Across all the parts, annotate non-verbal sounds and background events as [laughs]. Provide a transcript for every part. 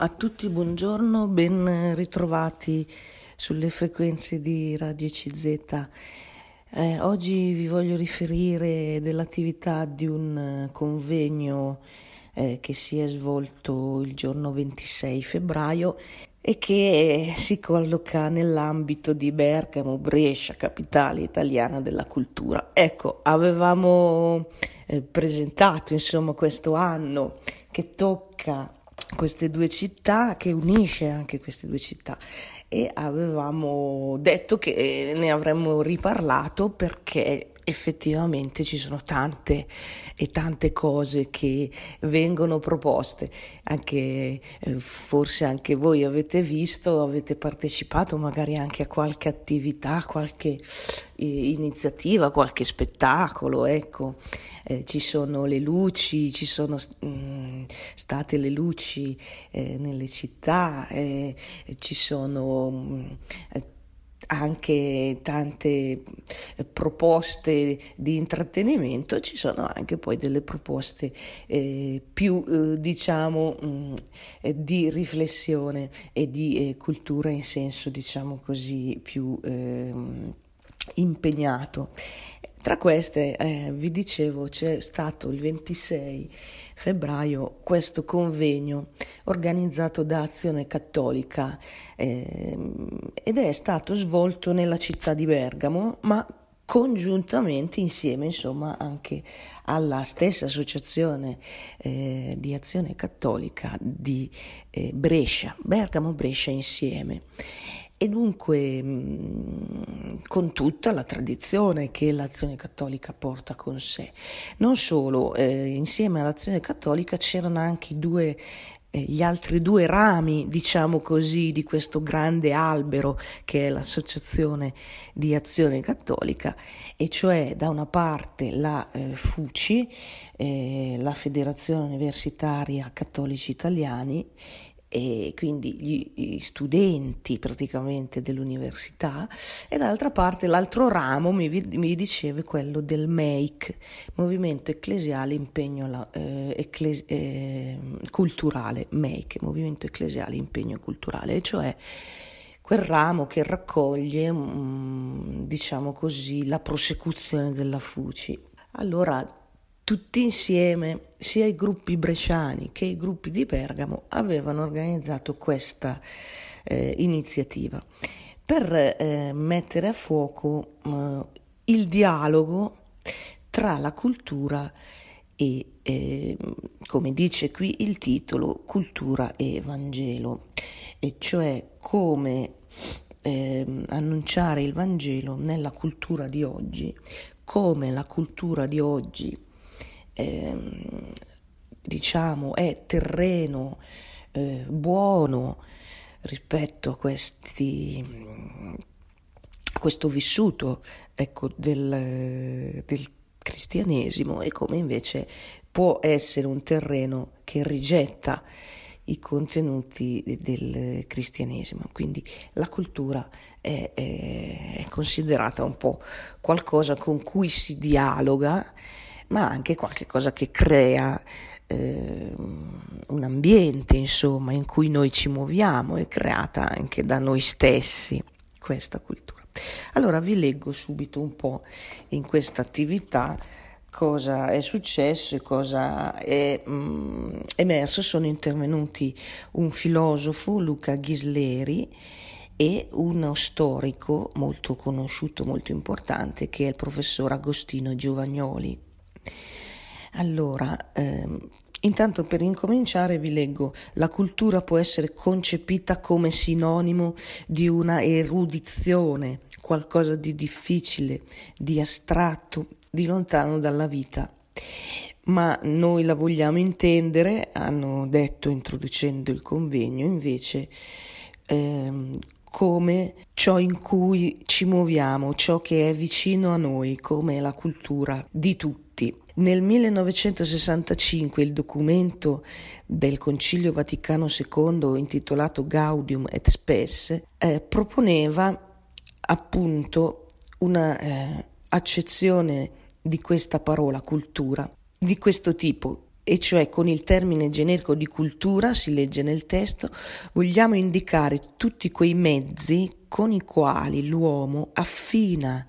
A tutti buongiorno, ben ritrovati sulle frequenze di Radio CZ. Eh, oggi vi voglio riferire dell'attività di un eh, convegno eh, che si è svolto il giorno 26 febbraio e che si colloca nell'ambito di Bergamo, Brescia, capitale italiana della cultura. Ecco, avevamo eh, presentato insomma questo anno che tocca queste due città, che unisce anche queste due città. E avevamo detto che ne avremmo riparlato perché effettivamente ci sono tante e tante cose che vengono proposte, anche eh, forse anche voi avete visto, avete partecipato magari anche a qualche attività, qualche eh, iniziativa, qualche spettacolo, ecco, eh, ci sono le luci, ci sono mh, mm, state le luci eh, nelle città, ci sono mh, mm, anche tante eh, proposte di intrattenimento, ci sono anche poi delle proposte eh, più eh, diciamo mh, mm, eh, di riflessione e di eh, cultura in senso diciamo così più ehm, impegnato. Tra queste, eh, vi dicevo, c'è stato il 26 febbraio questo convegno organizzato da Azione Cattolica eh, ed è stato svolto nella città di Bergamo, ma congiuntamente insieme insomma anche alla stessa associazione eh, di azione cattolica di eh, Brescia, Bergamo Brescia insieme e dunque mm, con tutta la tradizione che l'azione cattolica porta con sé. Non solo, eh, insieme all'azione cattolica c'erano anche due eh, gli altri due rami, diciamo così, di questo grande albero che è l'associazione di azione cattolica, e cioè da una parte la eh, FUCI, eh, la Federazione Universitaria Cattolici Italiani, e quindi gli studenti praticamente dell'università e dall'altra parte l'altro ramo mi, mi diceva quello del MEIC, Movimento Ecclesiale Impegno eh, ecclesi- eh, Culturale, MEIC, Movimento Ecclesiale Impegno Culturale, cioè quel ramo che raccoglie, um, diciamo così, la prosecuzione della FUCI. Allora tutti insieme, sia i gruppi bresciani che i gruppi di Bergamo, avevano organizzato questa eh, iniziativa. Per eh, mettere a fuoco eh, il dialogo tra la cultura e, ehm, come dice qui il titolo, cultura e Vangelo, e cioè come ehm, annunciare il Vangelo nella cultura di oggi, come la cultura di oggi eh, diciamo, è terreno eh, buono rispetto a questi questo vissuto ecco, del, del cristianesimo e come invece può essere un terreno che rigetta i contenuti del cristianesimo. Quindi la cultura è, è, è considerata un po' qualcosa con cui si dialoga ma anche qualche cosa che crea eh, un ambiente, insomma, in cui noi ci muoviamo, è creata anche da noi stessi questa cultura. Allora vi leggo subito un po' in questa attività cosa è successo e cosa è mh, mm, emerso. Sono intervenuti un filosofo, Luca Ghisleri, e uno storico molto conosciuto, molto importante, che è il professor Agostino Giovagnoli. Allora, ehm, intanto per incominciare vi leggo, la cultura può essere concepita come sinonimo di una erudizione, qualcosa di difficile, di astratto, di lontano dalla vita. Ma noi la vogliamo intendere, hanno detto introducendo il convegno, invece ehm, come ciò in cui ci muoviamo, ciò che è vicino a noi, come la cultura di tutti nel 1965 il documento del Concilio Vaticano II intitolato Gaudium et Spes eh, proponeva appunto una eh, accezione di questa parola cultura di questo tipo e cioè con il termine generico di cultura, si legge nel testo, vogliamo indicare tutti quei mezzi con i quali l'uomo affina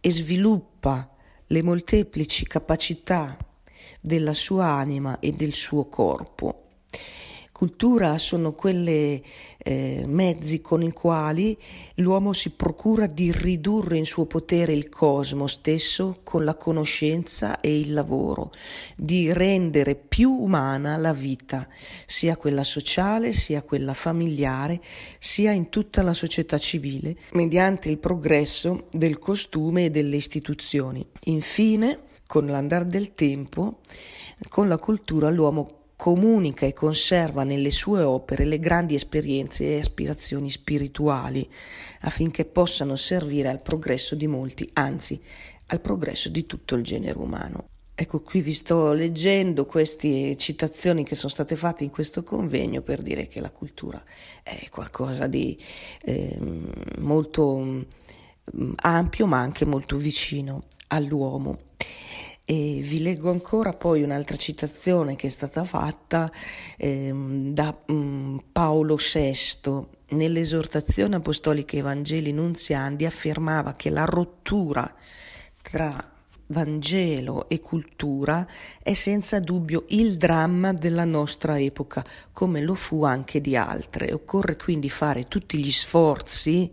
e sviluppa le molteplici capacità della sua anima e del suo corpo Cultura sono quelle eh, mezzi con i quali l'uomo si procura di ridurre in suo potere il cosmo stesso con la conoscenza e il lavoro, di rendere più umana la vita, sia quella sociale, sia quella familiare, sia in tutta la società civile, mediante il progresso del costume e delle istituzioni. Infine, con l'andare del tempo, con la cultura l'uomo comunica e conserva nelle sue opere le grandi esperienze e aspirazioni spirituali affinché possano servire al progresso di molti, anzi al progresso di tutto il genere umano. Ecco, qui vi sto leggendo queste citazioni che sono state fatte in questo convegno per dire che la cultura è qualcosa di eh, molto mm, ampio ma anche molto vicino all'uomo. E vi leggo ancora poi un'altra citazione che è stata fatta ehm, da um, Paolo VI. Nell'esortazione apostolica Evangeli Nunziandi affermava che la rottura tra Vangelo e cultura è senza dubbio il dramma della nostra epoca, come lo fu anche di altre. Occorre quindi fare tutti gli sforzi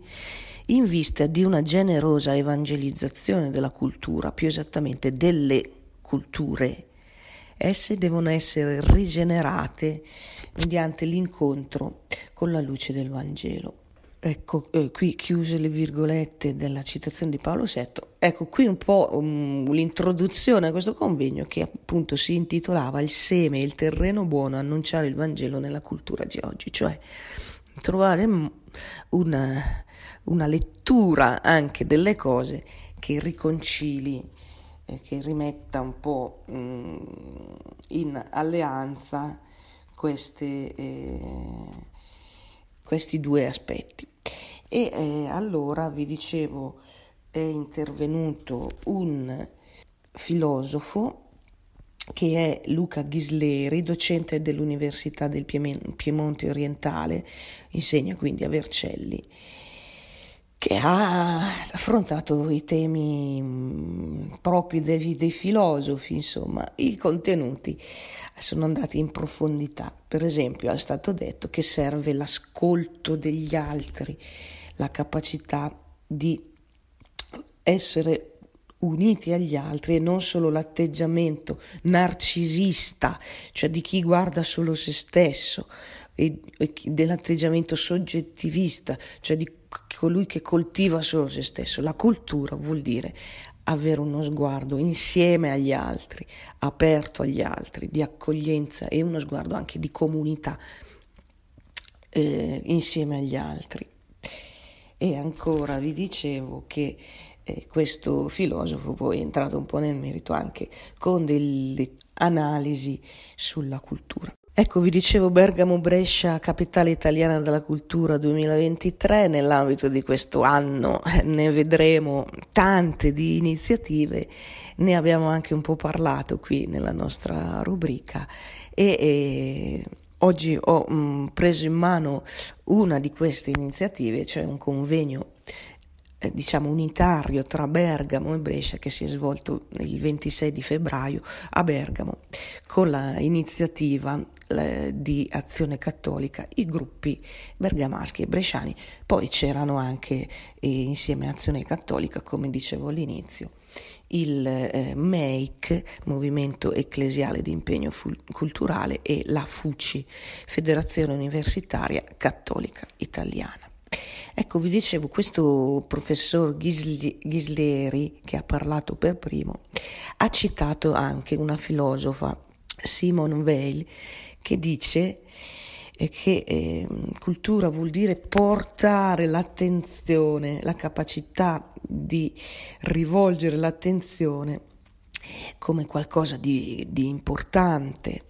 in vista di una generosa evangelizzazione della cultura, più esattamente delle culture. Esse devono essere rigenerate mediante l'incontro con la luce del Vangelo. Ecco, eh, qui chiuse le virgolette della citazione di Paolo VI. Ecco, qui un po' um, l'introduzione a questo convegno che appunto si intitolava Il seme il terreno buono, annunciare il Vangelo nella cultura di oggi, cioè trovare una, una lettura anche delle cose che riconcili, eh, che rimetta un po' mh, mm, in alleanza queste, eh, questi due aspetti. E eh, allora vi dicevo, è intervenuto un filosofo che è Luca Ghisleri, docente dell'Università del Piemonte Orientale, insegna quindi a Vercelli che ha affrontato i temi mm, propri dei, dei, filosofi, insomma, i contenuti sono andati in profondità. Per esempio, è stato detto che serve l'ascolto degli altri, la capacità di essere uniti agli altri e non solo l'atteggiamento narcisista, cioè di chi guarda solo se stesso, e, e dell'atteggiamento soggettivista, cioè di colui che coltiva solo se stesso. La cultura vuol dire avere uno sguardo insieme agli altri, aperto agli altri, di accoglienza e uno sguardo anche di comunità eh, insieme agli altri. E ancora vi dicevo che eh, questo filosofo poi è entrato un po' nel merito anche con delle analisi sulla cultura. Ecco, vi dicevo Bergamo Brescia, capitale italiana della cultura 2023, nell'ambito di questo anno ne vedremo tante di iniziative, ne abbiamo anche un po' parlato qui nella nostra rubrica. E, e oggi ho mh, preso in mano una di queste iniziative, cioè un convegno eh, diciamo unitario tra Bergamo e Brescia che si è svolto il 26 di febbraio a Bergamo con l'iniziativa di Azione Cattolica i gruppi bergamaschi e bresciani poi c'erano anche eh, insieme a Azione Cattolica come dicevo all'inizio il eh, MEIC, Movimento Ecclesiale di Impegno Fu- Culturale, e la FUCI, Federazione Universitaria Cattolica Italiana. Ecco, vi dicevo, questo professor Ghisli, Ghisleri, che ha parlato per primo, ha citato anche una filosofa, Simone Weil, che dice eh, che eh, cultura vuol dire portare l'attenzione, la capacità di rivolgere l'attenzione come qualcosa di, di importante,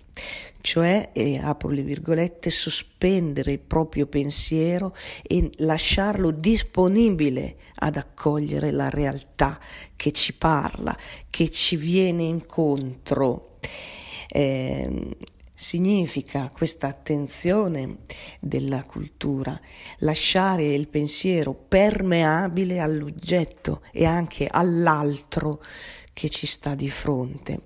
cioè, e apro le virgolette, sospendere il proprio pensiero e lasciarlo disponibile ad accogliere la realtà che ci parla, che ci viene incontro. Eh, significa questa attenzione della cultura, lasciare il pensiero permeabile all'oggetto e anche all'altro che ci sta di fronte.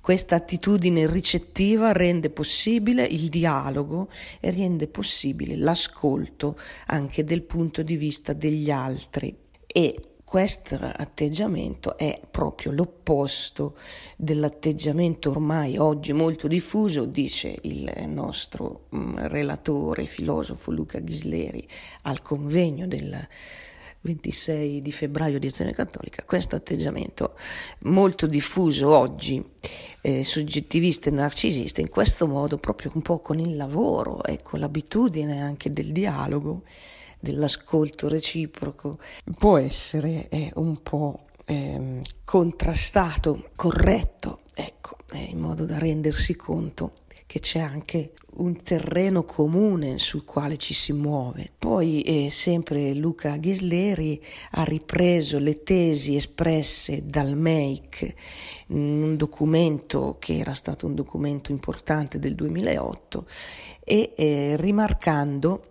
Questa attitudine ricettiva rende possibile il dialogo e rende possibile l'ascolto anche del punto di vista degli altri e questo atteggiamento è proprio l'opposto dell'atteggiamento ormai oggi molto diffuso, dice il nostro mm, relatore filosofo Luca Ghisleri al convegno del 26 di febbraio di Azione Cattolica, questo atteggiamento molto diffuso oggi, eh, soggettivista e narcisista, in questo modo proprio un po' con il lavoro e con l'abitudine anche del dialogo, dell'ascolto reciproco può essere eh, un po' eh, contrastato, corretto, ecco, eh, in modo da rendersi conto che c'è anche un terreno comune sul quale ci si muove. Poi eh, sempre Luca Ghisleri ha ripreso le tesi espresse dal MEIC in un documento che era stato un documento importante del 2008 e eh, rimarcando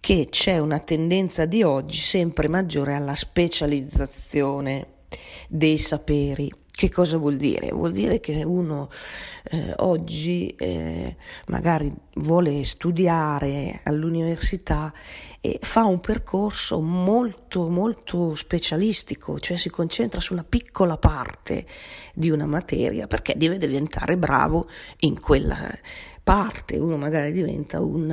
che c'è una tendenza di oggi sempre maggiore alla specializzazione dei saperi. Che cosa vuol dire? Vuol dire che uno eh, oggi eh, magari vuole studiare all'università e fa un percorso molto molto specialistico, cioè si concentra su una piccola parte di una materia perché deve diventare bravo in quella parte, uno magari diventa un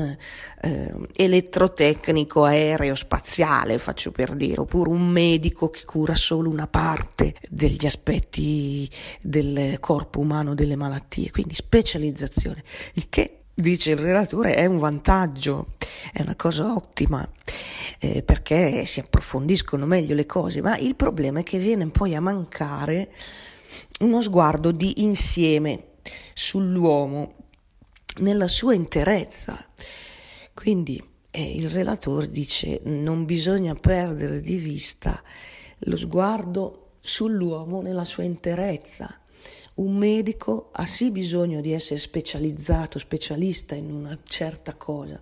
eh, elettrotecnico aereo-spaziale, faccio per dire, oppure un medico che cura solo una parte degli aspetti del corpo umano, delle malattie, quindi specializzazione, il che dice il relatore è un vantaggio, è una cosa ottima eh, perché si approfondiscono meglio le cose, ma il problema è che viene poi a mancare uno sguardo di insieme sull'uomo nella sua interezza. Quindi eh, il relatore dice non bisogna perdere di vista lo sguardo sull'uomo nella sua interezza. Un medico ha sì bisogno di essere specializzato, specialista in una certa cosa,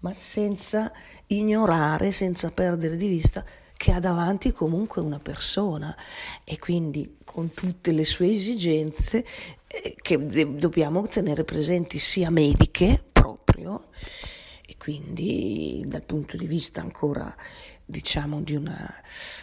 ma senza ignorare, senza perdere di vista che ha davanti comunque una persona. E quindi con tutte le sue esigenze eh, che dobbiamo tenere presenti sia mediche proprio e quindi dal punto di vista ancora diciamo di una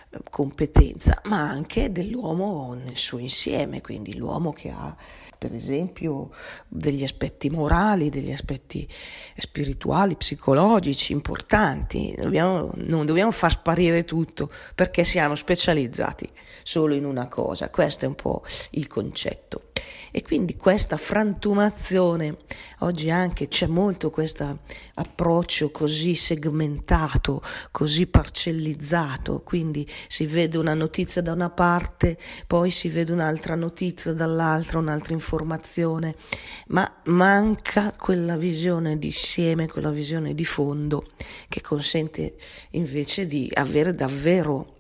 eh, competenza, ma anche dell'uomo nel suo insieme, quindi l'uomo che ha per esempio degli aspetti morali, degli aspetti spirituali, psicologici importanti. Dobbiamo, non dobbiamo far sparire tutto perché siamo specializzati solo in una cosa. Questo è un po' il concetto. E quindi questa frantumazione, oggi anche c'è molto questo approccio così segmentato, così parcellizzato, quindi si vede una notizia da una parte, poi si vede un'altra notizia dall'altra, un'altra informazione, ma manca quella visione d'insieme, quella visione di fondo che consente invece di avere davvero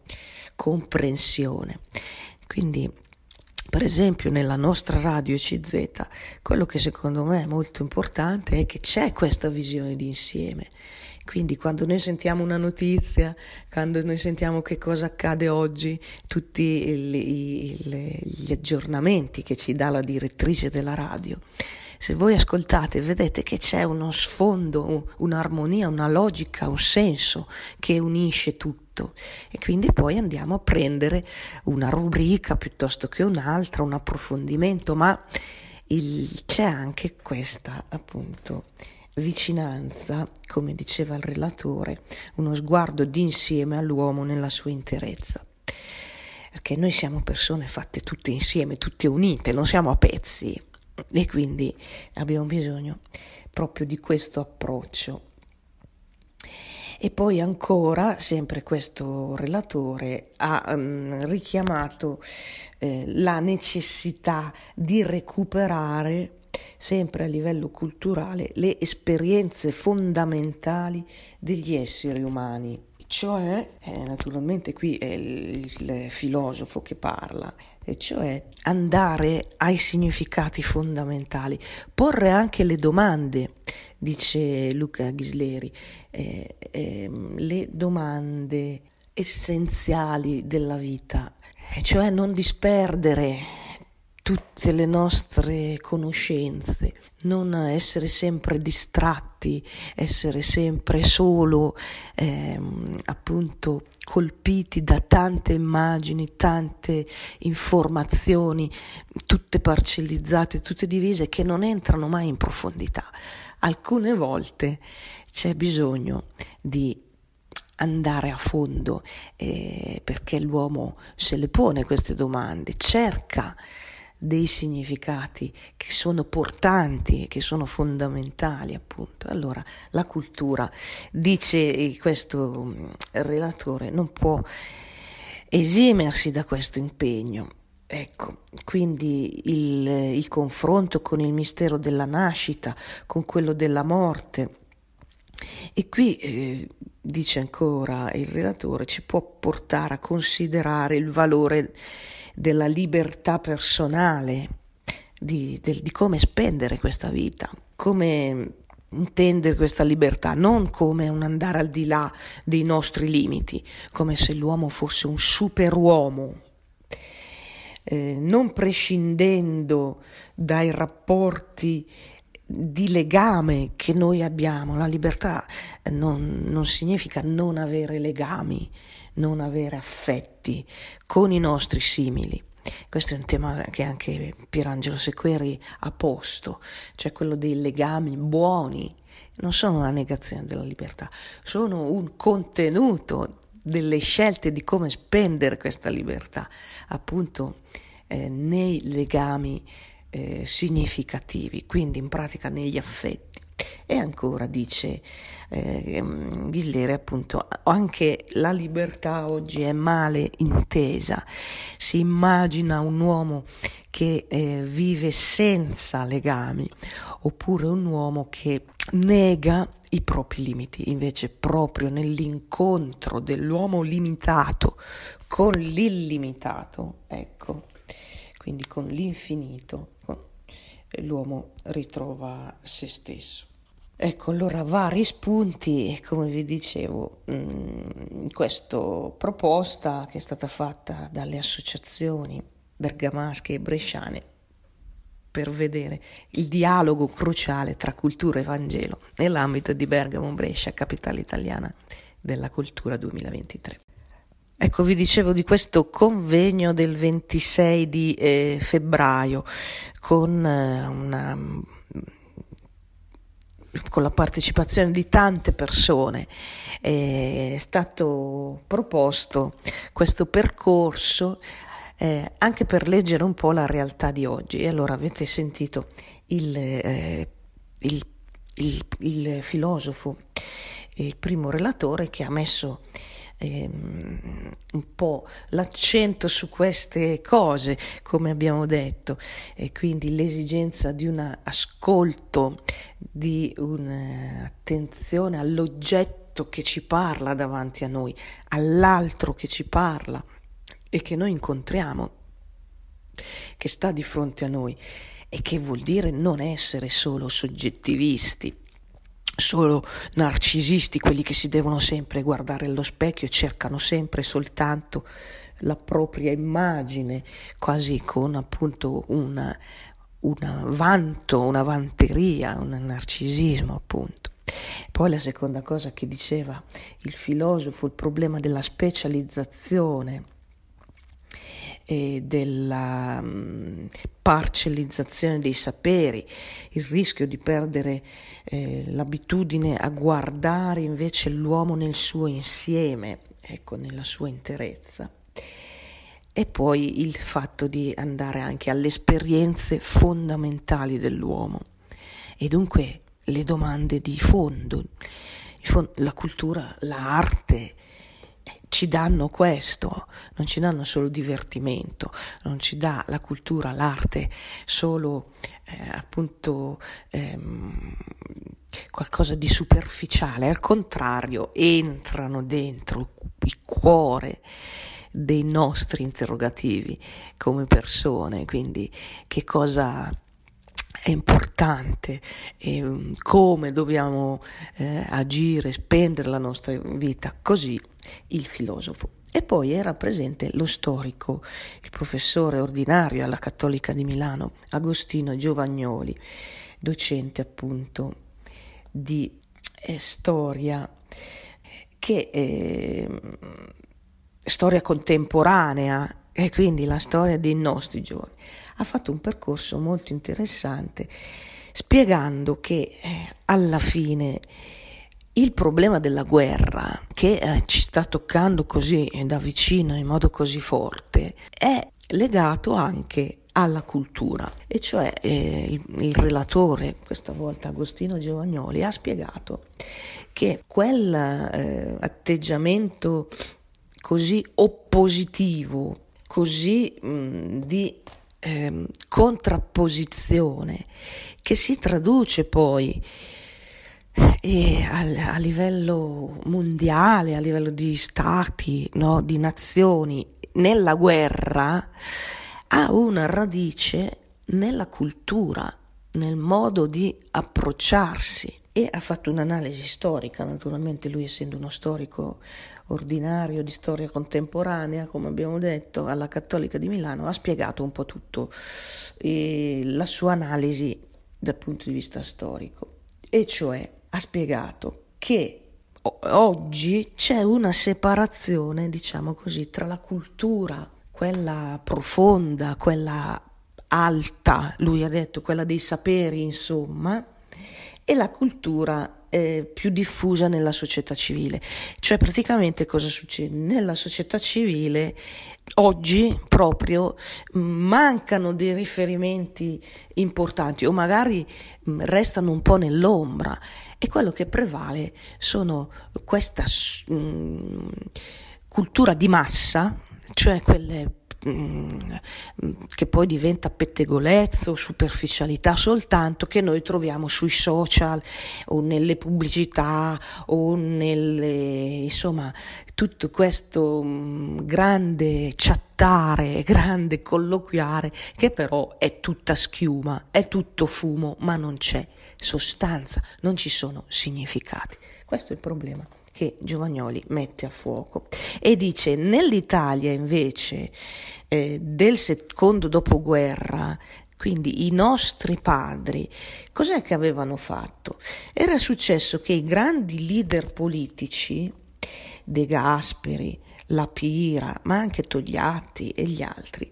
comprensione. Quindi per esempio nella nostra radio CZ, quello che secondo me è molto importante è che c'è questa visione di insieme. Quindi quando noi sentiamo una notizia, quando noi sentiamo che cosa accade oggi, tutti il, il, gli aggiornamenti che ci dà la direttrice della radio, se voi ascoltate vedete che c'è uno sfondo, un'armonia, una logica, un senso che unisce tutto e quindi poi andiamo a prendere una rubrica piuttosto che un'altra, un approfondimento, ma il, c'è anche questa appunto vicinanza, come diceva il relatore, uno sguardo d'insieme all'uomo nella sua interezza. Perché noi siamo persone fatte tutte insieme, tutte unite, non siamo a pezzi. E quindi abbiamo bisogno proprio di questo approccio. E poi ancora, sempre questo relatore ha um, richiamato eh, la necessità di recuperare sempre a livello culturale le esperienze fondamentali degli esseri umani. Cioè, eh, naturalmente qui è il, il filosofo che parla, e cioè andare ai significati fondamentali, porre anche le domande, dice Luca Ghisleri, eh, eh, le domande essenziali della vita, cioè non disperdere tutte le nostre conoscenze, non essere sempre distratti, essere sempre solo ehm, appunto colpiti da tante immagini, tante informazioni, tutte parcellizzate, tutte divise, che non entrano mai in profondità. Alcune volte c'è bisogno di andare a fondo eh, perché l'uomo se le pone queste domande, cerca dei significati che sono portanti, che sono fondamentali appunto. Allora la cultura, dice questo mm, relatore, non può esimersi da questo impegno. Ecco, quindi il, il confronto con il mistero della nascita, con quello della morte. E qui eh, dice ancora il relatore, ci può portare a considerare il valore della libertà personale, di, del, di come spendere questa vita, come intendere questa libertà, non come un andare al di là dei nostri limiti, come se l'uomo fosse un superuomo, eh, non prescindendo dai rapporti di legame che noi abbiamo. La libertà non, non significa non avere legami, non avere affetti con i nostri simili. Questo è un tema che anche Pierangelo Sequeri ha posto, cioè quello dei legami buoni. Non sono una negazione della libertà, sono un contenuto delle scelte di come spendere questa libertà, appunto eh, nei legami eh, significativi, quindi in pratica negli affetti. E ancora dice eh, Ghisleri appunto anche la libertà oggi è male intesa, si immagina un uomo che eh, vive senza legami oppure un uomo che nega i propri limiti, invece proprio nell'incontro dell'uomo limitato con l'illimitato, ecco, quindi con l'infinito, l'uomo ritrova se stesso. Ecco, allora vari spunti, come vi dicevo, mm, in questa proposta che è stata fatta dalle associazioni bergamasche e bresciane per vedere il dialogo cruciale tra cultura e Vangelo nell'ambito di Bergamo-Brescia, capitale italiana della cultura 2023. Ecco, vi dicevo di questo convegno del 26 di eh, febbraio con eh, una con la partecipazione di tante persone è stato proposto questo percorso eh, anche per leggere un po' la realtà di oggi. E allora avete sentito il, eh, il, il, il filosofo, il primo relatore che ha messo ehm, un po' l'accento su queste cose, come abbiamo detto, e quindi l'esigenza di un ascolto, di un'attenzione all'oggetto che ci parla davanti a noi, all'altro che ci parla e che noi incontriamo, che sta di fronte a noi e che vuol dire non essere solo soggettivisti, solo narcisisti, quelli che si devono sempre guardare allo specchio e cercano sempre soltanto la propria immagine, quasi con appunto una vanto, una vanteria, un narcisismo appunto. Poi la seconda cosa che diceva il filosofo, il problema della specializzazione e della um, parcellizzazione dei saperi, il rischio di perdere eh, l'abitudine a guardare invece l'uomo nel suo insieme, ecco, nella sua interezza. E poi il fatto di andare anche alle esperienze fondamentali dell'uomo e dunque le domande di fondo, la cultura, l'arte, ci danno questo, non ci danno solo divertimento, non ci dà la cultura, l'arte solo eh, appunto ehm, qualcosa di superficiale, al contrario, entrano dentro il cuore dei nostri interrogativi come persone, quindi che cosa è importante e come dobbiamo eh, agire, spendere la nostra vita, così il filosofo. E poi era presente lo storico, il professore ordinario alla Cattolica di Milano, Agostino Giovagnoli, docente appunto di eh, storia, che eh, storia contemporanea e quindi la storia dei nostri giorni. Ha fatto un percorso molto interessante spiegando che eh, alla fine il problema della guerra, che eh, ci sta toccando così da vicino in modo così forte, è legato anche alla cultura. E cioè eh, il, il, relatore, questa volta Agostino Giovagnoli, ha spiegato che quel eh, atteggiamento così oppositivo, così mh, di eh, contrapposizione, che si traduce poi e a, a, livello mondiale, a livello di stati, no, di nazioni, nella guerra, ha una radice nella cultura, nel modo di approcciarsi. E ha fatto un'analisi storica, naturalmente lui essendo uno storico ordinario di storia contemporanea, come abbiamo detto, alla Cattolica di Milano, ha spiegato un po' tutto eh, la sua analisi dal punto di vista storico, e cioè ha spiegato che oggi c'è una separazione, diciamo così, tra la cultura, quella profonda, quella alta, lui ha detto, quella dei saperi, insomma, e la cultura eh, più diffusa nella società civile. Cioè praticamente cosa succede? Nella società civile oggi proprio mancano dei riferimenti importanti o magari restano un po' nell'ombra e quello che prevale sono questa mh, cultura di massa, cioè quelle Mm, che poi diventa pettegolezzo, superficialità soltanto che noi troviamo sui social o nelle pubblicità o nelle insomma tutto questo mm, grande chattare, [laughs] grande colloquiare che però è tutta schiuma, è tutto fumo, ma non c'è sostanza, non ci sono significati. Questo è il problema che Giovagnoli mette a fuoco e dice nell'Italia invece eh, del secondo dopoguerra quindi i nostri padri, cos'è che avevano fatto? Era successo che i grandi leader politici, De Gasperi, La Pira, ma anche Togliatti e gli altri,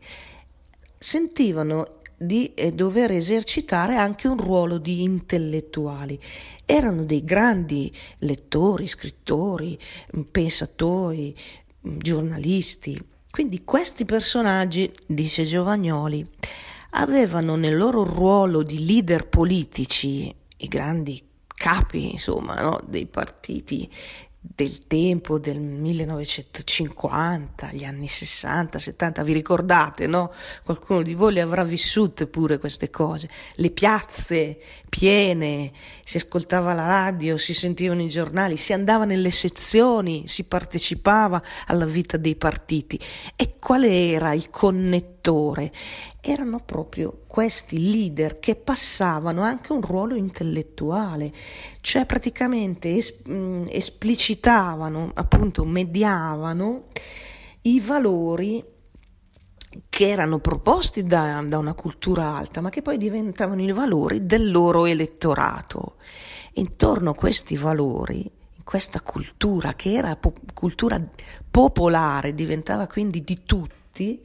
sentivano di eh, dover esercitare anche un ruolo di intellettuali. Erano dei grandi lettori, scrittori, mm, pensatori, mm, giornalisti. Quindi questi personaggi, dice Giovagnoli, avevano nel loro ruolo di leader politici, i grandi capi, insomma, no, dei partiti del tempo del 1950, gli anni 60, 70, vi ricordate, no? Qualcuno di voi le avrà vissute pure queste cose. Le piazze piene, si ascoltava la radio, si sentivano i giornali, si andava nelle sezioni, si partecipava alla vita dei partiti. E qual era il connettore? erano proprio questi leader che passavano anche un ruolo intellettuale, cioè praticamente es- mm, esplicitavano, appunto mediavano i valori che erano proposti da, da, una cultura alta, ma che poi diventavano i valori del loro elettorato. Intorno a questi valori, in questa cultura che era po- cultura popolare, diventava quindi di tutti,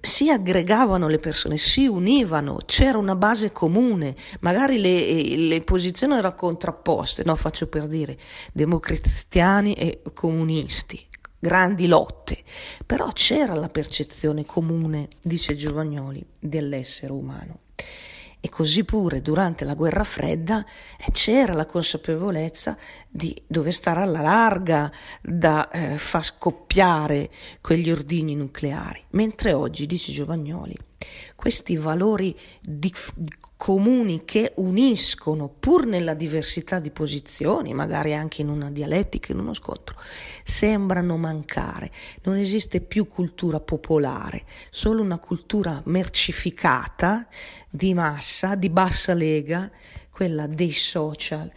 si aggregavano le persone, si univano, c'era una base comune, magari le, le posizioni erano contrapposte, no, faccio per dire, democristiani e comunisti, grandi lotte, però c'era la percezione comune, dice Giovagnoli, dell'essere umano. E così pure durante la guerra fredda eh, c'era la consapevolezza di dover stare alla larga da eh, far scoppiare quegli ordigni nucleari, mentre oggi, dice Giovagnoli, questi valori di, comuni che uniscono, pur nella diversità di posizioni, magari anche in una dialettica, in uno scontro, sembrano mancare. Non esiste più cultura popolare, solo una cultura mercificata, di massa, di bassa lega, quella dei social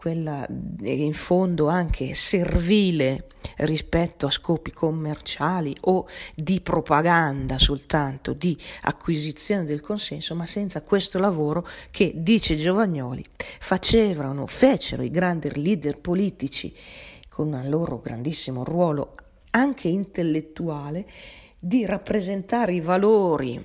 quella in fondo anche servile rispetto a scopi commerciali o di propaganda soltanto, di acquisizione del consenso, ma senza questo lavoro che, dice Giovagnoli, facevano, fecero i grandi leader politici con un loro grandissimo ruolo anche intellettuale di rappresentare i valori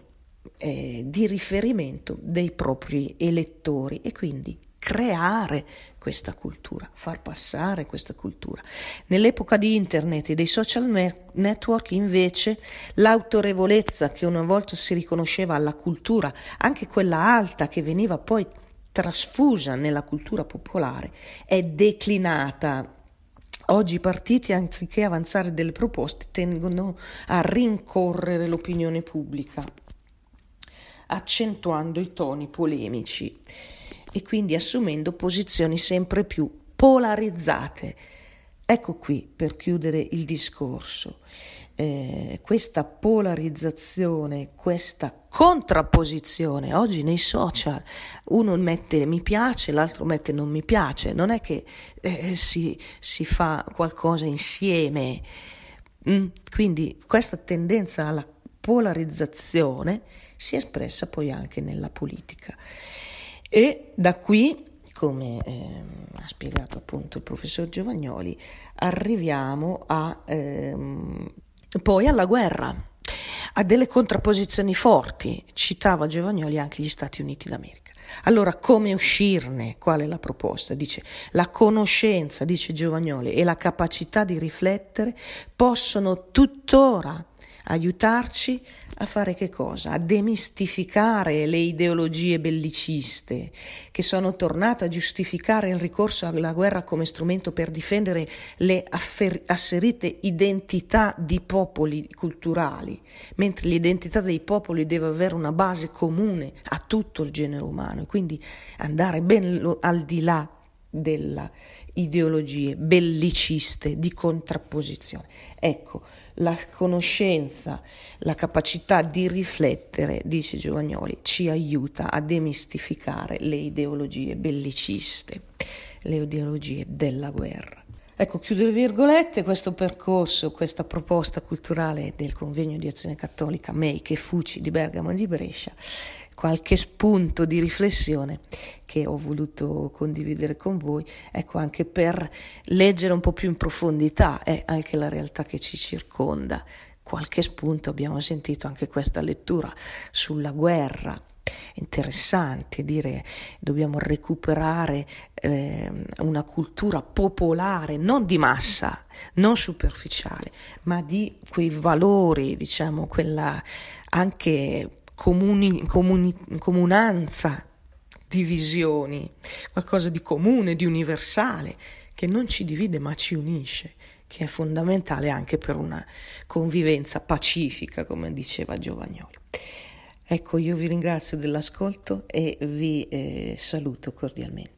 eh, di riferimento dei propri elettori. E quindi creare questa cultura, far passare questa cultura. Nell'epoca di internet e dei social network invece l'autorevolezza che una volta si riconosceva alla cultura, anche quella alta che veniva poi trasfusa nella cultura popolare, è declinata Oggi i partiti, anziché avanzare delle proposte, tendono a rincorrere l'opinione pubblica, accentuando i toni polemici e quindi assumendo posizioni sempre più polarizzate. Ecco qui per chiudere il discorso. Eh, questa polarizzazione, questa contrapposizione, oggi nei social uno mette mi piace, l'altro mette non mi piace, non è che eh, si, si, fa qualcosa insieme. Mm? Quindi questa tendenza alla polarizzazione si è espressa poi anche nella politica. E da qui, come eh, ha spiegato appunto il professor Giovagnoli, arriviamo a, ehm, poi alla guerra, a delle contrapposizioni forti. Citava Giovagnoli anche gli Stati Uniti d'America. Allora, come uscirne? Qual è la proposta? Dice la conoscenza, dice Giovagnoli, e la capacità di riflettere possono tuttora aiutarci a fare che cosa? A demistificare le ideologie belliciste che sono tornate a giustificare il ricorso alla guerra come strumento per difendere le affer- asserite identità di popoli culturali, mentre l'identità dei popoli deve avere una base comune a tutto il genere umano e quindi andare ben lo- al di là delle ideologie belliciste di contrapposizione. Ecco, la conoscenza, la capacità di riflettere, dice Giovagnoli, ci aiuta a demistificare le ideologie belliciste, le ideologie della guerra. Ecco, chiudo le virgolette, questo percorso, questa proposta culturale del convegno di azione cattolica Make e Fuci di Bergamo e di Brescia qualche spunto di riflessione che ho voluto condividere con voi, ecco anche per leggere un po' più in profondità eh, anche la realtà che ci circonda. Qualche spunto abbiamo sentito anche questa lettura sulla guerra, interessante dire dobbiamo recuperare eh, una cultura popolare, non di massa, non superficiale, ma di quei valori, diciamo, quella anche comuni, comuni, comunanza di visioni, qualcosa di comune, di universale, che non ci divide ma ci unisce, che è fondamentale anche per una convivenza pacifica, come diceva Giovagnoli. Ecco, io vi ringrazio dell'ascolto e vi eh, saluto cordialmente.